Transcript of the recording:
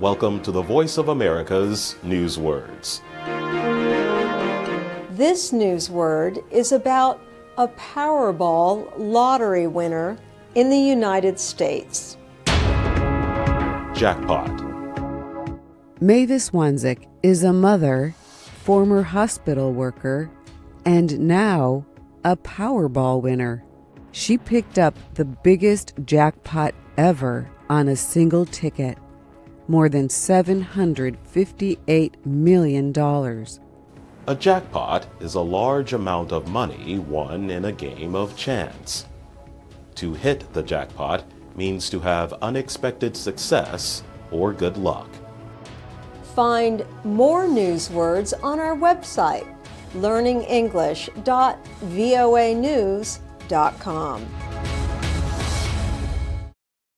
Welcome to the Voice of America's News Words. This news word is about a Powerball lottery winner in the United States. Jackpot. Mavis Wanczyk is a mother, former hospital worker, and now a Powerball winner. She picked up the biggest jackpot ever on a single ticket more than $758 million. A jackpot is a large amount of money won in a game of chance. To hit the jackpot means to have unexpected success or good luck. Find more news words on our website, learningenglish.voanews.com.